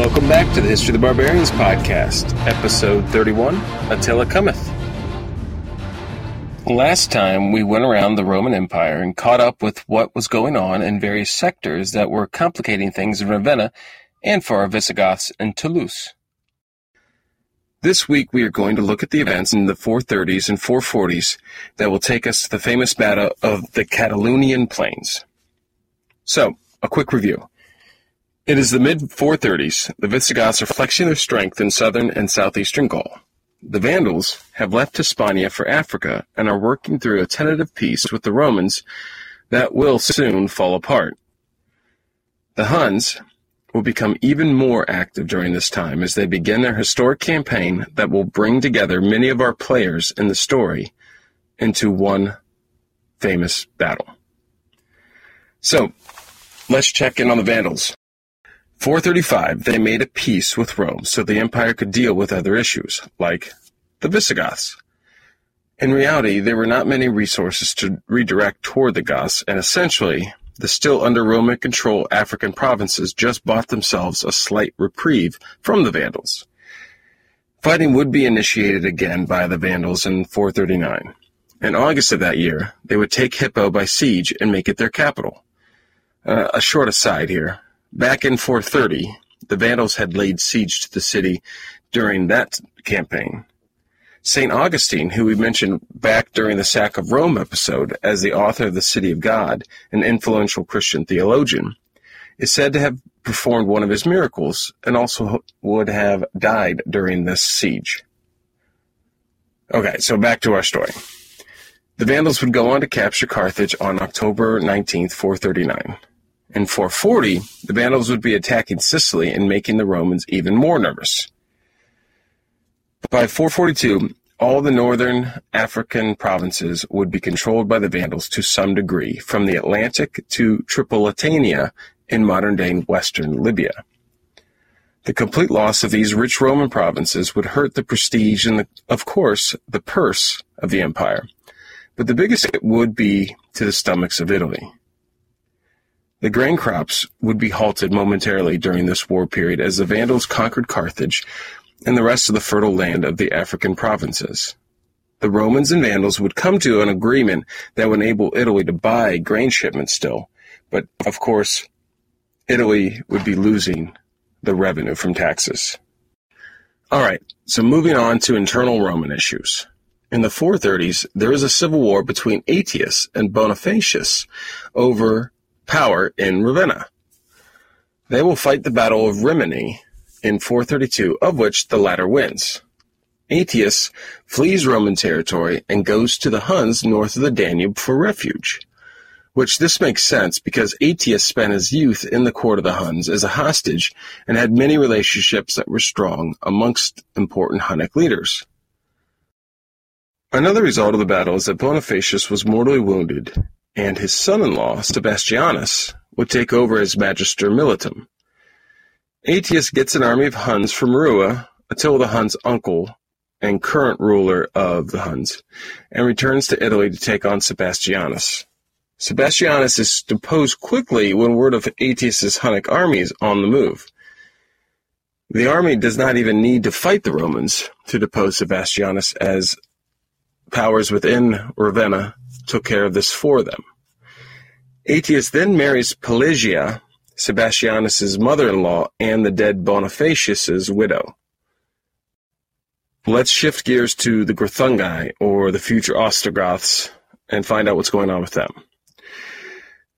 Welcome back to the History of the Barbarians podcast, episode 31 Attila Cometh. Last time we went around the Roman Empire and caught up with what was going on in various sectors that were complicating things in Ravenna and for our Visigoths in Toulouse. This week we are going to look at the events in the 430s and 440s that will take us to the famous battle of the Catalaunian Plains. So, a quick review. It is the mid-430s. The Visigoths are flexing their strength in southern and southeastern Gaul. The Vandals have left Hispania for Africa and are working through a tentative peace with the Romans that will soon fall apart. The Huns will become even more active during this time as they begin their historic campaign that will bring together many of our players in the story into one famous battle. So, let's check in on the Vandals. 435, they made a peace with Rome so the empire could deal with other issues, like the Visigoths. In reality, there were not many resources to redirect toward the Goths, and essentially, the still under Roman control African provinces just bought themselves a slight reprieve from the Vandals. Fighting would be initiated again by the Vandals in 439. In August of that year, they would take Hippo by siege and make it their capital. Uh, a short aside here. Back in 430, the Vandals had laid siege to the city during that campaign. St. Augustine, who we mentioned back during the Sack of Rome episode as the author of the City of God, an influential Christian theologian, is said to have performed one of his miracles and also would have died during this siege. Okay, so back to our story. The Vandals would go on to capture Carthage on October 19, 439. In 440, the Vandals would be attacking Sicily and making the Romans even more nervous. By 442, all the northern African provinces would be controlled by the Vandals to some degree, from the Atlantic to Tripolitania in modern-day western Libya. The complete loss of these rich Roman provinces would hurt the prestige and, the, of course, the purse of the empire, but the biggest hit would be to the stomachs of Italy. The grain crops would be halted momentarily during this war period as the Vandals conquered Carthage and the rest of the fertile land of the African provinces. The Romans and Vandals would come to an agreement that would enable Italy to buy grain shipments still, but of course, Italy would be losing the revenue from taxes. All right, so moving on to internal Roman issues. In the 430s, there is a civil war between Aetius and Bonifacius over power in Ravenna. They will fight the Battle of Rimini in 432, of which the latter wins. Aetius flees Roman territory and goes to the Huns north of the Danube for refuge. Which this makes sense because Aetius spent his youth in the court of the Huns as a hostage and had many relationships that were strong amongst important Hunnic leaders. Another result of the battle is that Bonifacius was mortally wounded and his son-in-law, Sebastianus, would take over as Magister Militum. Aetius gets an army of Huns from Rua, Attila the Hun's uncle and current ruler of the Huns, and returns to Italy to take on Sebastianus. Sebastianus is deposed quickly when word of Aetius's Hunnic army is on the move. The army does not even need to fight the Romans to depose Sebastianus as powers within Ravenna took care of this for them. Aetius then marries Pelagia, Sebastianus's mother-in-law and the dead Bonifacius's widow. Let's shift gears to the Greuthungi, or the future Ostrogoths, and find out what's going on with them.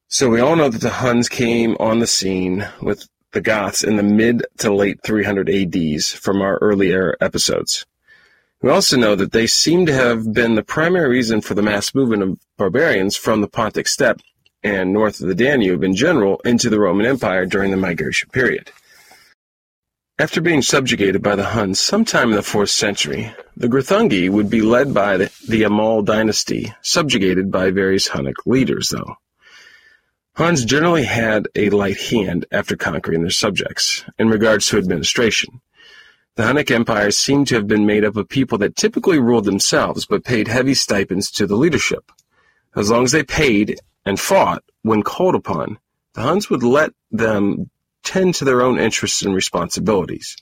So we all know that the Huns came on the scene with the Goths in the mid to late 300 ADs from our earlier episodes. We also know that they seem to have been the primary reason for the mass movement of barbarians from the Pontic steppe and north of the Danube in general into the Roman Empire during the migration period. After being subjugated by the Huns sometime in the 4th century, the Greuthungi would be led by the, the Amal dynasty, subjugated by various Hunnic leaders, though. Huns generally had a light hand after conquering their subjects in regards to administration. The Hunnic Empire seemed to have been made up of people that typically ruled themselves but paid heavy stipends to the leadership. As long as they paid and fought when called upon, the Huns would let them tend to their own interests and responsibilities.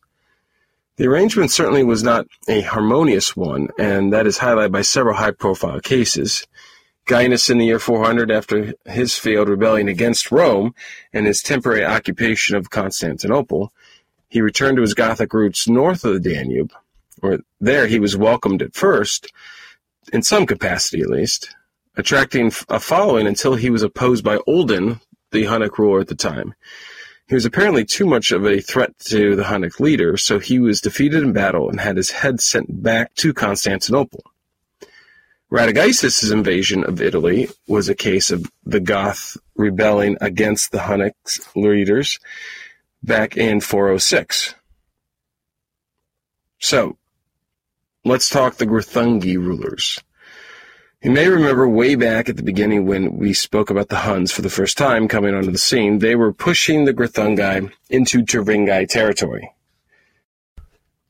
The arrangement certainly was not a harmonious one, and that is highlighted by several high profile cases. Gainas in the year 400, after his failed rebellion against Rome and his temporary occupation of Constantinople, he returned to his Gothic roots north of the Danube, where there he was welcomed at first, in some capacity at least, attracting a following until he was opposed by Uldin, the Hunnic ruler at the time. He was apparently too much of a threat to the Hunnic leader, so he was defeated in battle and had his head sent back to Constantinople. Radagaisus' invasion of Italy was a case of the Goth rebelling against the Hunnic leaders back in 406. So, let's talk the Greuthungi rulers. You may remember way back at the beginning when we spoke about the Huns for the first time coming onto the scene, they were pushing the Greuthungi into Tervingi territory.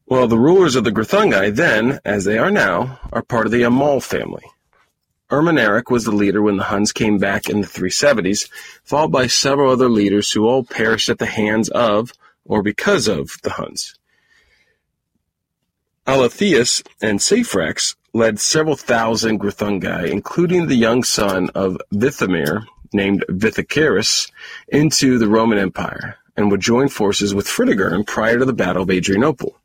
Well, the rulers of the Greuthungi then, as they are now, are part of the Amal family. Ermanaric was the leader when the Huns came back in the 370s, followed by several other leaders who all perished at the hands of, or because of, the Huns. Alatheus and Saphrax led several thousand Greuthungi, including the young son of Vithamir, named Vithocarus, into the Roman Empire, and would join forces with Fritigern prior to the Battle of Adrianople.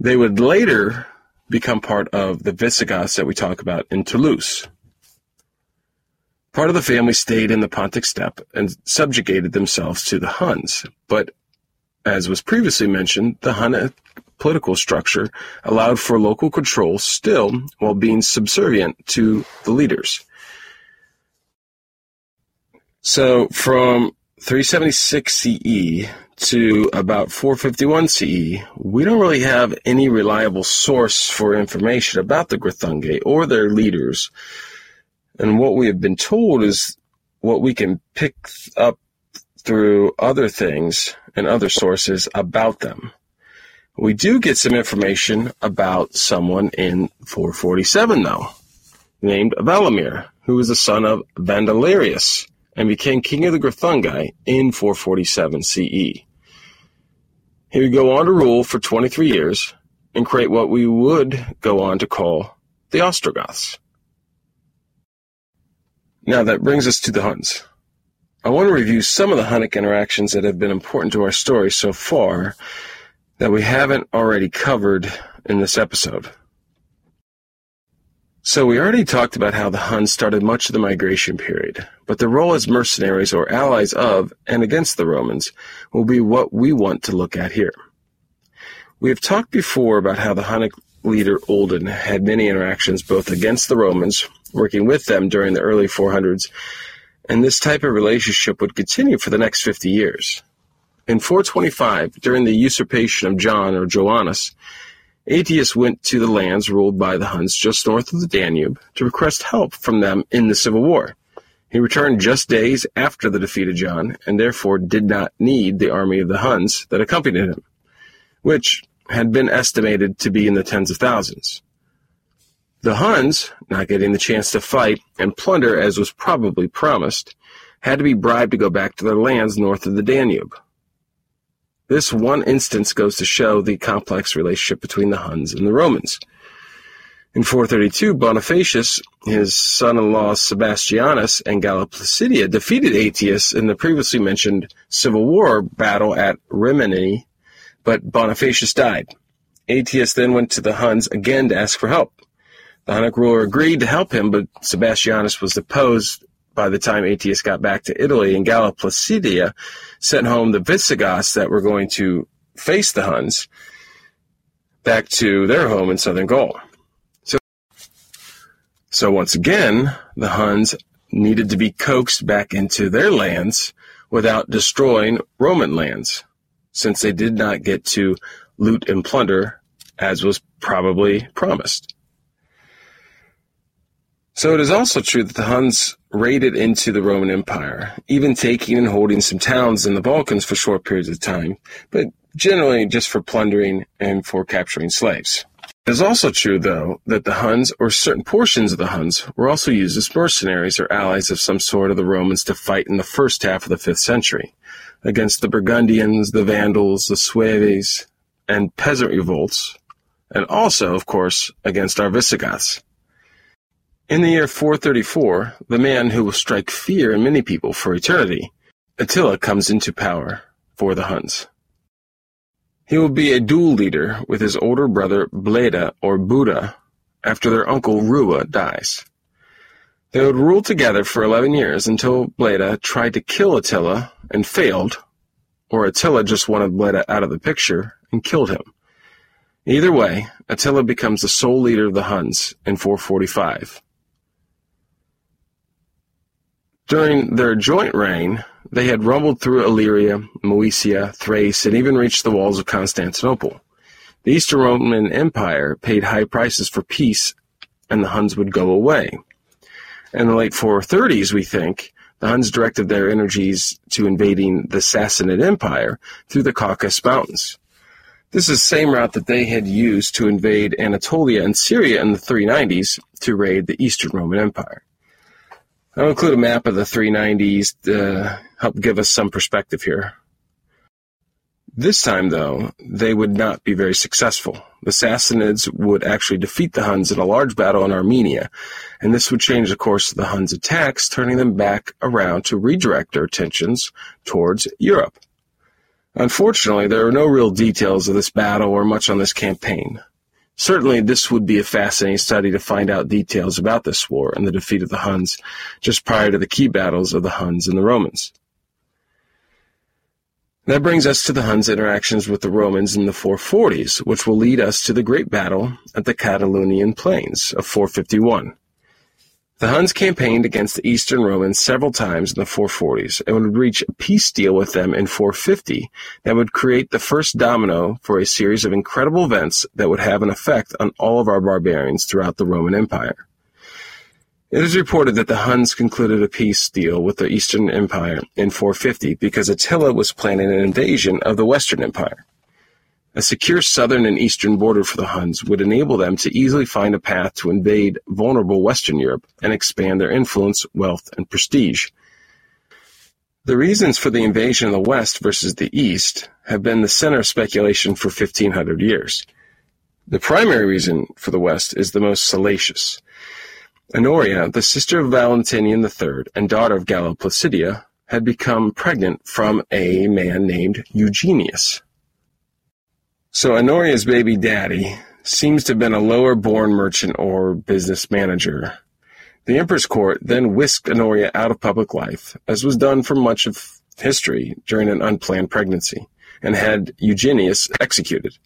They would later become part of the Visigoths that we talk about in Toulouse. Part of the family stayed in the Pontic steppe and subjugated themselves to the Huns, but as was previously mentioned, the Hun political structure allowed for local control still while being subservient to the leaders. So from 376 CE to about 451 CE, we don't really have any reliable source for information about the Greuthungi or their leaders. And what we have been told is what we can pick up through other things and other sources about them. We do get some information about someone in 447, though, named Valamir, who was the son of Vandalarius and became king of the Greuthungi in 447 CE. He would go on to rule for 23 years and create what we would go on to call the Ostrogoths. Now that brings us to the Huns. I want to review some of the Hunnic interactions that have been important to our story so far that we haven't already covered in this episode. So we already talked about how the Huns started much of the migration period, but their role as mercenaries or allies of and against the Romans will be what we want to look at here. We have talked before about how the Hunnic leader Uldin had many interactions both against the Romans, working with them during the early 400s, and this type of relationship would continue for the next 50 years. In 425, during the usurpation of John or Joannes, Aetius went to the lands ruled by the Huns just north of the Danube to request help from them in the civil war. He returned just days after the defeat of John, and therefore did not need the army of the Huns that accompanied him, which had been estimated to be in the tens of thousands. The Huns, not getting the chance to fight and plunder as was probably promised, had to be bribed to go back to their lands north of the Danube. This one instance goes to show the complex relationship between the Huns and the Romans. In 432, Bonifacius, his son-in-law Sebastianus, and Galla Placidia defeated Aetius in the previously mentioned civil war battle at Rimini, but Bonifacius died. Aetius then went to the Huns again to ask for help. The Hunnic ruler agreed to help him, but Sebastianus was deposed by the time Aetius got back to Italy, and Galla Placidia sent home the Visigoths that were going to face the Huns back to their home in southern Gaul. So, so once again, the Huns needed to be coaxed back into their lands without destroying Roman lands, since they did not get to loot and plunder as was probably promised. So it is also true that the Huns raided into the Roman Empire, even taking and holding some towns in the Balkans for short periods of time, but generally just for plundering and for capturing slaves. It is also true, though, that the Huns, or certain portions of the Huns, were also used as mercenaries or allies of some sort of the Romans to fight in the first half of the fifth century against the Burgundians, the Vandals, the Sueves, and peasant revolts, and also, of course, against our Visigoths. In the year 434, the man who will strike fear in many people for eternity, Attila comes into power for the Huns. He will be a dual leader with his older brother Bleda or Buda after their uncle Rua dies. They would rule together for 11 years until Bleda tried to kill Attila and failed, or Attila just wanted Bleda out of the picture and killed him. Either way, Attila becomes the sole leader of the Huns in 445. During their joint reign, they had rumbled through Illyria, Moesia, Thrace, and even reached the walls of Constantinople. The Eastern Roman Empire paid high prices for peace, and the Huns would go away. In the late 430s, we think, the Huns directed their energies to invading the Sassanid Empire through the Caucasus Mountains. This is the same route that they had used to invade Anatolia and Syria in the 390s to raid the Eastern Roman Empire. I'll include a map of the 390s to uh, help give us some perspective here. This time, though, they would not be very successful. The Sassanids would actually defeat the Huns in a large battle in Armenia, and this would change the course of the Huns' attacks, turning them back around to redirect their attentions towards Europe. Unfortunately, there are no real details of this battle or much on this campaign. Certainly, this would be a fascinating study to find out details about this war and the defeat of the Huns just prior to the key battles of the Huns and the Romans. That brings us to the Huns' interactions with the Romans in the 440s, which will lead us to the great battle at the Catalaunian Plains of 451. The Huns campaigned against the Eastern Romans several times in the 440s and would reach a peace deal with them in 450 that would create the first domino for a series of incredible events that would have an effect on all of our barbarians throughout the Roman Empire. It is reported that the Huns concluded a peace deal with the Eastern Empire in 450 because Attila was planning an invasion of the Western Empire. A secure southern and eastern border for the Huns would enable them to easily find a path to invade vulnerable Western Europe and expand their influence, wealth, and prestige. The reasons for the invasion of the West versus the East have been the center of speculation for 1500 years. The primary reason for the West is the most salacious. Honoria, the sister of Valentinian III and daughter of Galla Placidia, had become pregnant from a man named Eugenius. So Honoria's baby daddy seems to have been a lower born merchant or business manager. The emperor's court then whisked Honoria out of public life, as was done for much of history during an unplanned pregnancy, and had Eugenius executed.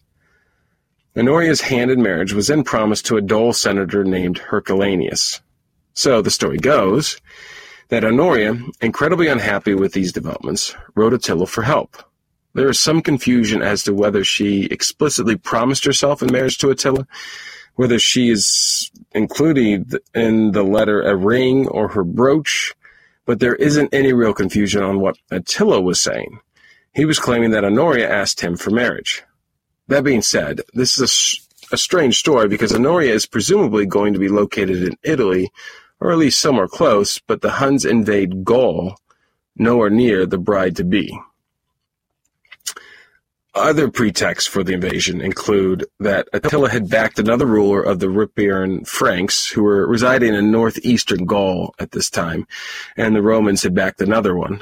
Honoria's hand in marriage was then promised to a dull senator named Herculanus. So the story goes that Honoria, incredibly unhappy with these developments, wrote Attila for help. There is some confusion as to whether she explicitly promised herself in marriage to Attila, whether she is included in the letter a ring or her brooch, but there isn't any real confusion on what Attila was saying. He was claiming that Honoria asked him for marriage. That being said, this is a, a strange story because Honoria is presumably going to be located in Italy, or at least somewhere close, but the Huns invade Gaul, nowhere near the bride to be. Other pretexts for the invasion include that Attila had backed another ruler of the Ripuarian Franks, who were residing in northeastern Gaul at this time, and the Romans had backed another one.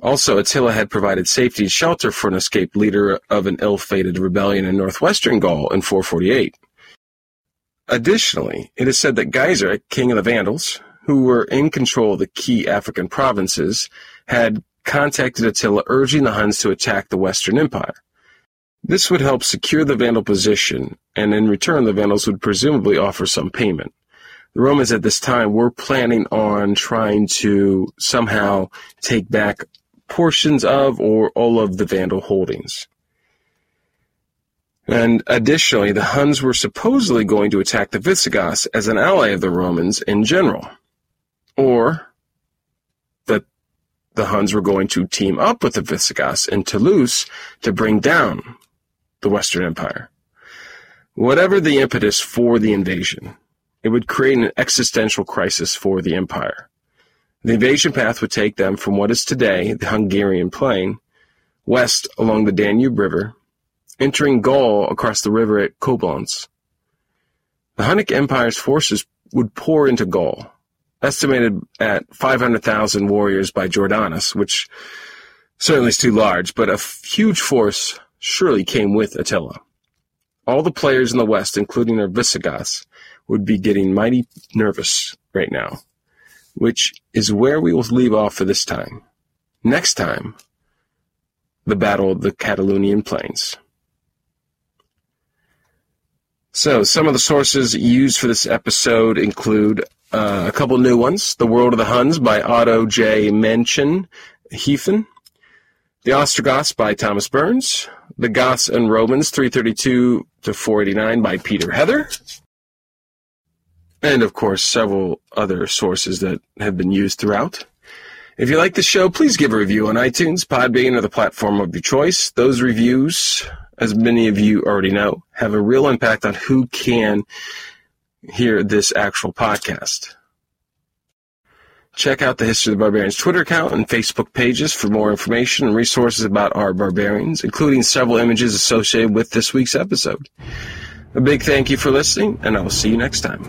Also, Attila had provided safety and shelter for an escaped leader of an ill-fated rebellion in northwestern Gaul in 448. Additionally, it is said that Gaiseric, king of the Vandals, who were in control of the key African provinces, had contacted Attila urging the Huns to attack the Western Empire. This would help secure the Vandal position, and in return the Vandals would presumably offer some payment. The Romans at this time were planning on trying to somehow take back portions of or all of the Vandal holdings. And additionally, the Huns were supposedly going to attack the Visigoths as an ally of the Romans in general. Or the Huns were going to team up with the Visigoths in Toulouse to bring down the Western Empire. Whatever the impetus for the invasion, it would create an existential crisis for the empire. The invasion path would take them from what is today the Hungarian plain, west along the Danube River, entering Gaul across the river at Koblenz. The Hunnic Empire's forces would pour into Gaul, estimated at 500,000 warriors by Jordanes, which certainly is too large, but a huge force surely came with Attila. All the players in the West, including their Visigoths, would be getting mighty nervous right now, which is where we will leave off for this time. Next time, the Battle of the Catalaunian Plains. So, some of the sources used for this episode include uh, a couple new ones The World of the Huns by Otto J. Mencken Heathen, The Ostrogoths by Thomas Burns, The Goths and Romans 332 to 489 by Peter Heather, and of course, several other sources that have been used throughout. If you like the show, please give a review on iTunes, Podbean, or the platform of your choice. Those reviews as many of you already know, have a real impact on who can hear this actual podcast. Check out the History of the Barbarians Twitter account and Facebook pages for more information and resources about our barbarians, including several images associated with this week's episode. A big thank you for listening, and I will see you next time.